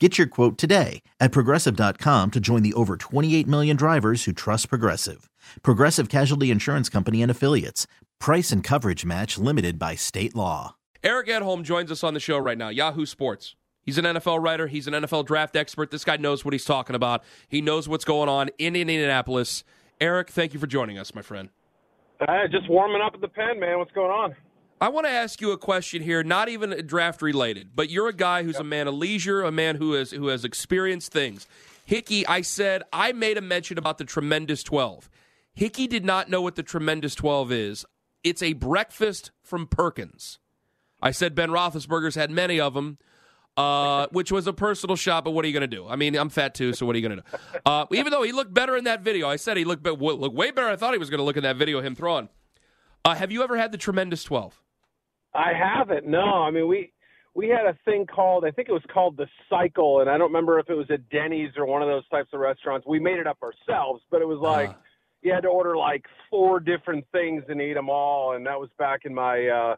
Get your quote today at progressive.com to join the over 28 million drivers who trust Progressive. Progressive Casualty Insurance Company and Affiliates. Price and coverage match limited by state law. Eric Edholm joins us on the show right now, Yahoo Sports. He's an NFL writer, he's an NFL draft expert. This guy knows what he's talking about. He knows what's going on in Indianapolis. Eric, thank you for joining us, my friend. Uh, just warming up at the pen, man. What's going on? I want to ask you a question here, not even draft related, but you're a guy who's yep. a man of leisure, a man who has who has experienced things. Hickey, I said I made a mention about the tremendous 12. Hickey did not know what the tremendous 12 is. It's a breakfast from Perkins. I said Ben Roethlisberger's had many of them, uh, which was a personal shot. But what are you going to do? I mean, I'm fat too, so what are you going to do? Uh, even though he looked better in that video, I said he looked, looked way better. I thought he was going to look in that video. Him throwing. Uh, have you ever had the tremendous 12? I haven't. No, I mean we we had a thing called I think it was called the Cycle, and I don't remember if it was at Denny's or one of those types of restaurants. We made it up ourselves, but it was uh-huh. like uh. you had to order like four different things and eat them all, and that was back in my uh,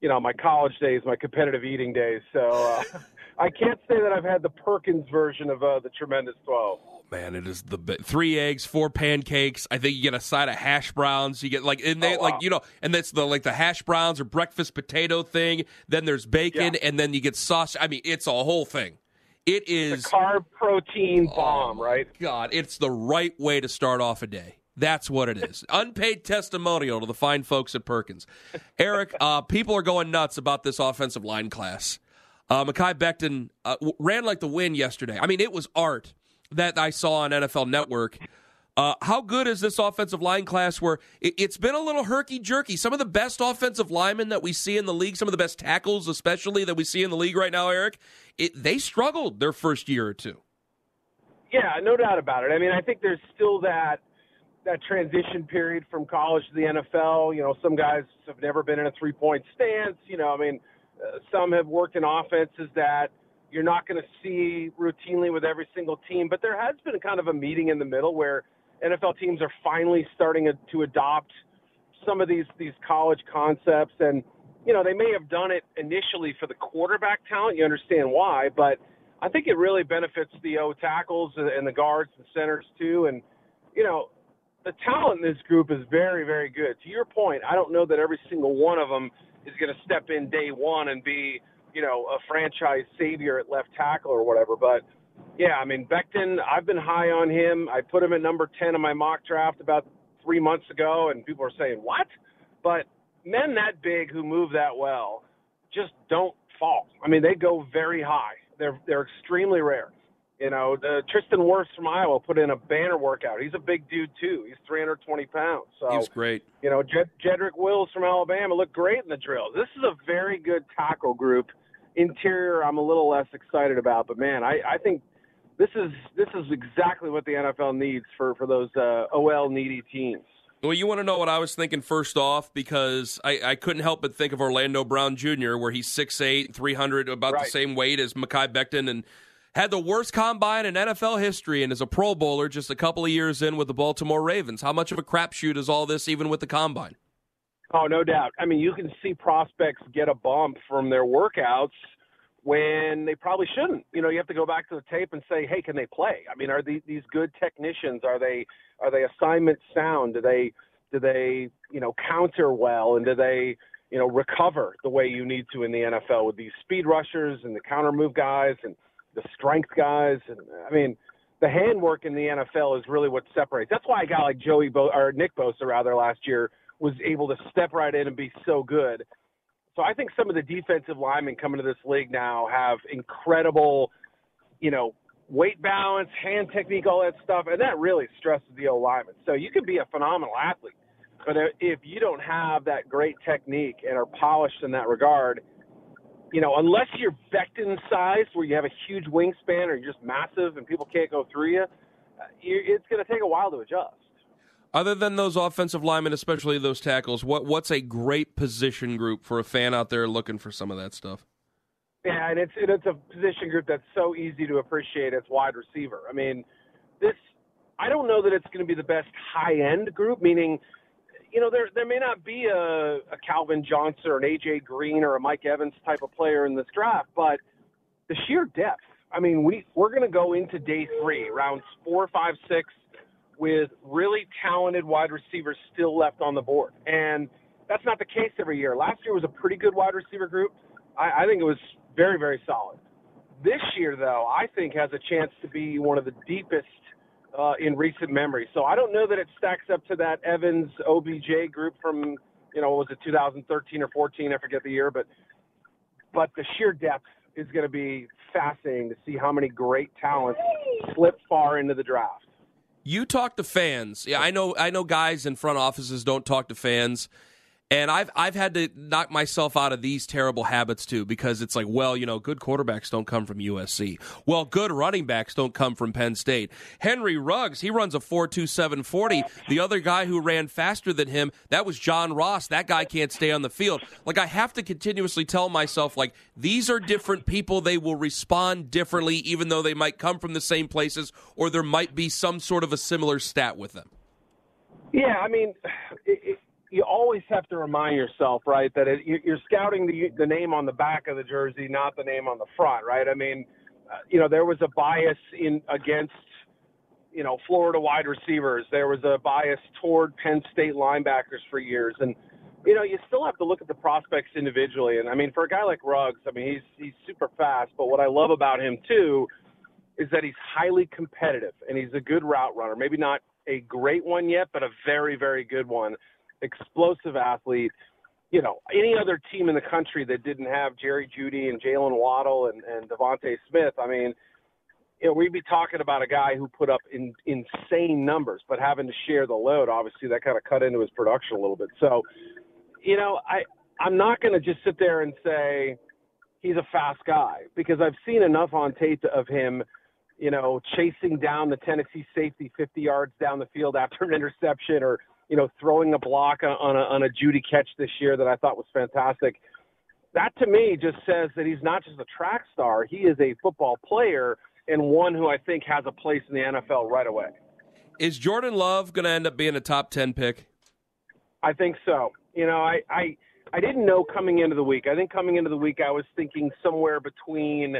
you know my college days, my competitive eating days. So uh, I can't say that I've had the Perkins version of uh, the Tremendous Twelve man, it is the three eggs, four pancakes. I think you get a side of hash browns. You get like and they oh, wow. like you know, and that's the like the hash browns or breakfast potato thing. Then there's bacon, yeah. and then you get sauce. I mean, it's a whole thing. It is carb protein oh, bomb, right? God, it's the right way to start off a day. That's what it is. Unpaid testimonial to the fine folks at Perkins. Eric, uh, people are going nuts about this offensive line class. Uh, Mekhi Becton uh, ran like the wind yesterday. I mean, it was art that I saw on NFL Network. Uh, how good is this offensive line class where it, has been a little herky jerky? Some of the best offensive linemen that we see in the league, some of the best tackles, especially that we see in the league right now, Eric, it, they struggled their first year or two. Yeah, no doubt about it. I mean, I think there's still that that transition period from college to the NFL. You know, some guys have never been in a three point stance. You know, I mean, some have worked in offenses that – you're not going to see routinely with every single team, but there has been kind of a meeting in the middle where NFL teams are finally starting to adopt some of these these college concepts. And you know they may have done it initially for the quarterback talent you understand why but I think it really benefits the O tackles and the guards and centers too. And you know the talent in this group is very very good to your point I don't know that every single one of them is going to step in day one and be you know, a franchise savior at left tackle or whatever. But yeah, I mean, Becton, I've been high on him. I put him at number 10 in my mock draft about three months ago, and people are saying, what? But men that big who move that well just don't fall. I mean, they go very high. They're, they're extremely rare. You know, the, Tristan Wirfs from Iowa put in a banner workout. He's a big dude too. He's 320 pounds. So he's great. You know, Jed, Jedrick Wills from Alabama looked great in the drills. This is a very good tackle group interior I'm a little less excited about, but man, I, I think this is this is exactly what the NFL needs for for those uh, OL needy teams. Well, you want to know what I was thinking first off because I, I couldn't help but think of Orlando Brown Jr., where he's 6'8", 300, about right. the same weight as Mekhi Becton, and had the worst combine in NFL history and is a Pro Bowler just a couple of years in with the Baltimore Ravens. How much of a crapshoot is all this, even with the combine? Oh, no doubt. I mean, you can see prospects get a bump from their workouts when they probably shouldn't. You know, you have to go back to the tape and say, "Hey, can they play?" I mean, are these, these good technicians? Are they are they assignment sound? Do they do they you know counter well and do they you know recover the way you need to in the NFL with these speed rushers and the counter move guys and the strength guys. And I mean, the handwork in the NFL is really what separates. That's why a guy like Joey Bo- or Nick Bosa rather last year was able to step right in and be so good. So I think some of the defensive linemen coming to this league now have incredible, you know, weight balance, hand technique, all that stuff, and that really stresses the O lineman. So you can be a phenomenal athlete, but if you don't have that great technique and are polished in that regard, you know, unless you're Becton sized, where you have a huge wingspan or you're just massive and people can't go through you, uh, it's going to take a while to adjust. Other than those offensive linemen, especially those tackles, what what's a great position group for a fan out there looking for some of that stuff? Yeah, and it's it's a position group that's so easy to appreciate It's wide receiver. I mean, this I don't know that it's going to be the best high end group, meaning you know, there there may not be a, a Calvin Johnson or an AJ Green or a Mike Evans type of player in this draft, but the sheer depth. I mean, we we're going to go into day three, rounds four, five, six, with really talented wide receivers still left on the board, and that's not the case every year. Last year was a pretty good wide receiver group. I, I think it was very, very solid. This year, though, I think has a chance to be one of the deepest uh, in recent memory. So I don't know that it stacks up to that Evans OBJ group from you know was it 2013 or 14? I forget the year, but but the sheer depth is going to be fascinating to see how many great talents slip far into the draft. You talk to fans. Yeah, I know. I know guys in front offices don't talk to fans. And I've I've had to knock myself out of these terrible habits too because it's like, well, you know, good quarterbacks don't come from USC. Well, good running backs don't come from Penn State. Henry Ruggs, he runs a 4.2740. The other guy who ran faster than him, that was John Ross. That guy can't stay on the field. Like I have to continuously tell myself like these are different people, they will respond differently even though they might come from the same places or there might be some sort of a similar stat with them. Yeah, I mean, it, it you always have to remind yourself, right, that it, you're scouting the the name on the back of the jersey, not the name on the front, right? I mean, uh, you know, there was a bias in against you know Florida wide receivers. There was a bias toward Penn State linebackers for years, and you know, you still have to look at the prospects individually. And I mean, for a guy like Ruggs, I mean, he's he's super fast, but what I love about him too is that he's highly competitive and he's a good route runner. Maybe not a great one yet, but a very very good one explosive athlete. You know, any other team in the country that didn't have Jerry Jeudy and Jaylen Waddle and, and DeVonta Smith, I mean, you know, we'd be talking about a guy who put up in, insane numbers, but having to share the load, obviously, that kind of cut into his production a little bit. So, you know, I I'm not going to just sit there and say he's a fast guy because I've seen enough on tape of him, you know, chasing down the Tennessee safety 50 yards down the field after an interception or you know, throwing a block on a, on a Jeudy catch this year that I thought was fantastic. That to me just says that he's not just a track star; he is a football player and one who I think has a place in the NFL right away. Is Jordan Love going to end up being a top ten pick? I think so. You know, I, I I didn't know coming into the week. I think coming into the week, I was thinking somewhere between,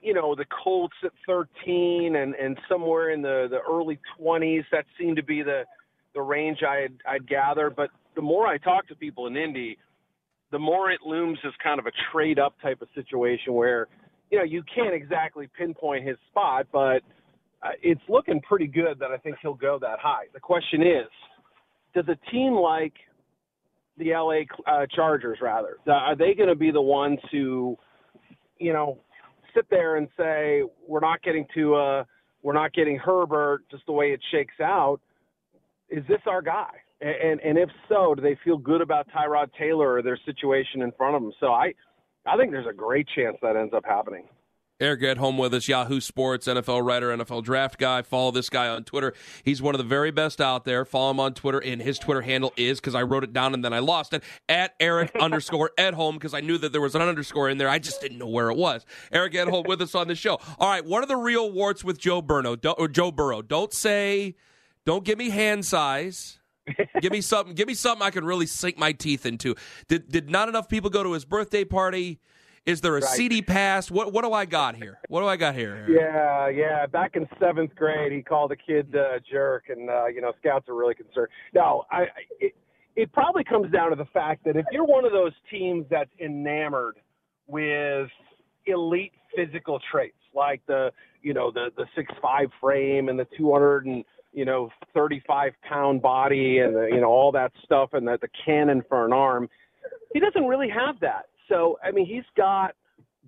you know, the Colts at 13 and and somewhere in the the early 20s. That seemed to be the the range I'd, I'd gather. But the more I talk to people in Indy, the more it looms as kind of a trade up type of situation where, you know, you can't exactly pinpoint his spot, but uh, it's looking pretty good that I think he'll go that high. The question is, does a team like the LA uh, Chargers, rather, are they going to be the ones who, you know, sit there and say we're not getting to, uh, we're not getting Herbert just the way it shakes out? Is this our guy? And and if so, do they feel good about Tyrod Taylor or their situation in front of them? So I I think there's a great chance that ends up happening. Eric Edholm with us, Yahoo Sports, NFL writer, NFL draft guy. Follow this guy on Twitter. He's one of the very best out there. Follow him on Twitter, and his Twitter handle is because I wrote it down and then I lost it at Eric underscore Edholm because I knew that there was an underscore in there. I just didn't know where it was. Eric Edholm with us on the show. All right, what are the real warts with Joe Burrow? Or Joe Burrow? Don't say don't give me hand size. give me something. Give me something I can really sink my teeth into. Did did not enough people go to his birthday party? Is there a right. CD pass? What what do I got here? What do I got here? Yeah, yeah. Back in seventh grade, he called a kid uh, jerk, and uh, you know, scouts are really concerned. No, I. It, it probably comes down to the fact that if you're one of those teams that's enamored with elite physical traits, like the you know the the six five frame and the 200 and you know 35 pound body and the, you know all that stuff and the, the cannon for an arm. He doesn't really have that. So I mean, he's got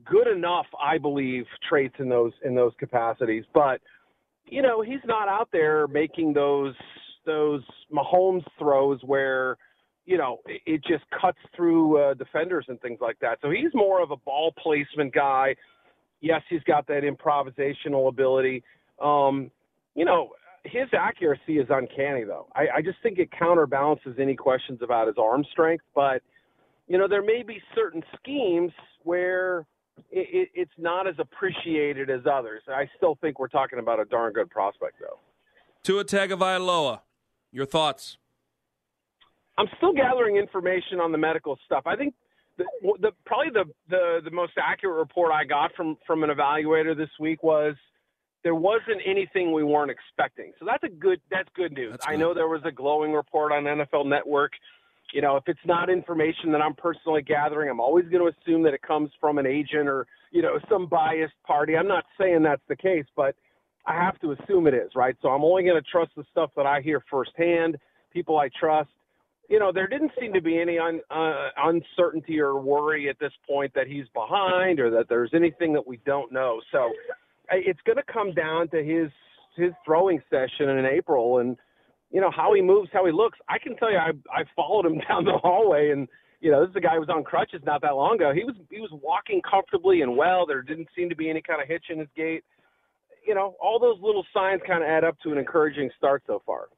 good enough, I believe, traits in those in those capacities, but you know he's not out there making those those Mahomes throws where you know, it just cuts through uh, defenders and things like that. So he's more of a ball placement guy. Yes, he's got that improvisational ability. Um, you know, his accuracy is uncanny, though. I, I just think it counterbalances any questions about his arm strength. But, you know, there may be certain schemes where it, it, it's not as appreciated as others. I still think we're talking about a darn good prospect, though. Tua Tagovailoa, your thoughts? I'm still gathering information on the medical stuff. I think the, the probably the, the the most accurate report I got from from an evaluator this week was there wasn't anything we weren't expecting. So that's a good that's good news. That's. I know there was a glowing report on NFL Network. You know, if it's not information that I'm personally gathering, I'm always going to assume that it comes from an agent or you know some biased party. I'm not saying that's the case, but I have to assume it is, right? So I'm only going to trust the stuff that I hear firsthand, people I trust you know, there didn't seem to be any un, uh, uncertainty or worry at this point that he's behind or that there's anything that we don't know. So it's going to come down to his his throwing session in April and you know how he moves, how he looks. I can tell you, I I followed him down the hallway and. You know, this is a guy who was on crutches not that long ago. He was he was walking comfortably and well. There didn't seem to be any kind of hitch in his gait. You know, all those little signs kind of add up to an encouraging start so far.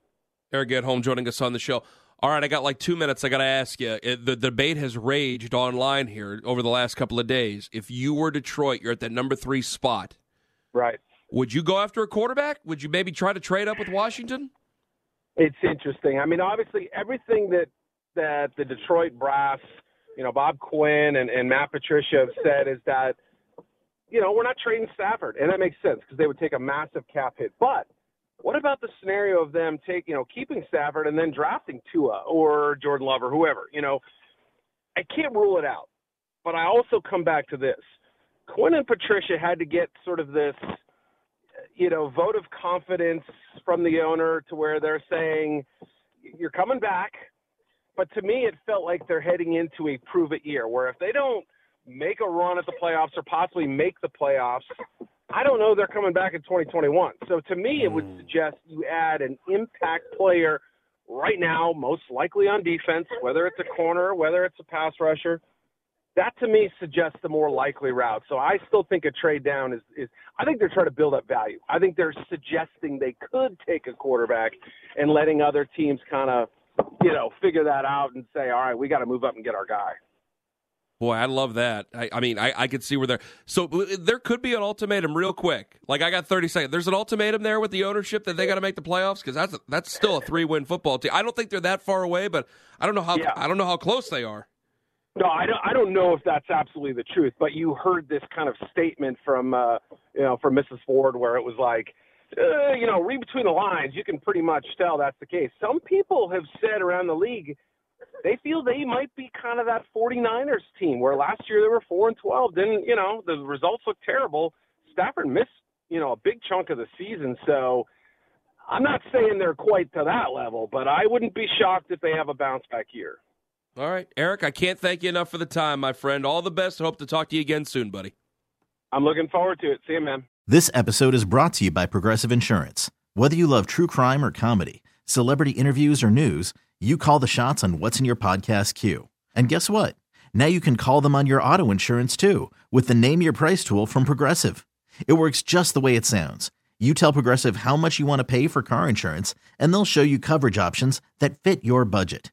Eric Edholm joining us on the show. All right, I got like two minutes. I got to ask you. Uh, the debate has raged online here over the last couple of days. If you were Detroit, you're at that number three spot. Right. Would you go after a quarterback? Would you maybe try to trade up with Washington? It's interesting. I mean, obviously, everything that that the Detroit brass, you know, Bob Quinn and, and Matt Patricia have said is that, you know, we're not trading Stafford, and that makes sense because they would take a massive cap hit. But what about the scenario of them take, you know, keeping Stafford and then drafting Tua or Jordan Love or whoever? You know, I can't rule it out. But I also come back to this. Quinn and Patricia had to get sort of this, you know, vote of confidence from the owner to where they're saying, you're coming back. But to me, it felt like they're heading into a prove it year where if they don't make a run at the playoffs or possibly make the playoffs, I don't know they're coming back in 2021. So to me, it would hmm. suggest you add an impact player right now, most likely on defense, whether it's a corner, whether it's a pass rusher. That to me suggests the more likely route. So I still think a trade down is, is I think they're trying to build up value. I think they're suggesting they could take a quarterback and letting other teams kind of, you know, figure that out and say, all right, we got to move up and get our guy. Boy, I love that. I, I mean, I, I could see where they're. So there could be an ultimatum real quick. Like I got thirty seconds. There's an ultimatum there with the ownership that they got to make the playoffs because that's that's still a three win football team. I don't think they're that far away, but I don't know how yeah. I don't know how close they are. No, I don't. I don't know if that's absolutely the truth, but you heard this kind of statement from uh, you know from Mrs. Ford where it was like. Uh, you know, read between the lines. You can pretty much tell that's the case. Some people have said around the league they feel they might be kind of that 49ers team where last year they were 4 and 12. Then, you know, the results look terrible. Stafford missed, you know, a big chunk of the season. So I'm not saying they're quite to that level, but I wouldn't be shocked if they have a bounce back year. All right. Eric, I can't thank you enough for the time, my friend. All the best. Hope to talk to you again soon, buddy. I'm looking forward to it. See you, man. This episode is brought to you by Progressive Insurance. Whether you love true crime or comedy, celebrity interviews or news, you call the shots on what's in your podcast queue. And guess what? Now you can call them on your auto insurance too with the Name Your Price tool from Progressive. It works just the way it sounds. You tell Progressive how much you want to pay for car insurance, and they'll show you coverage options that fit your budget.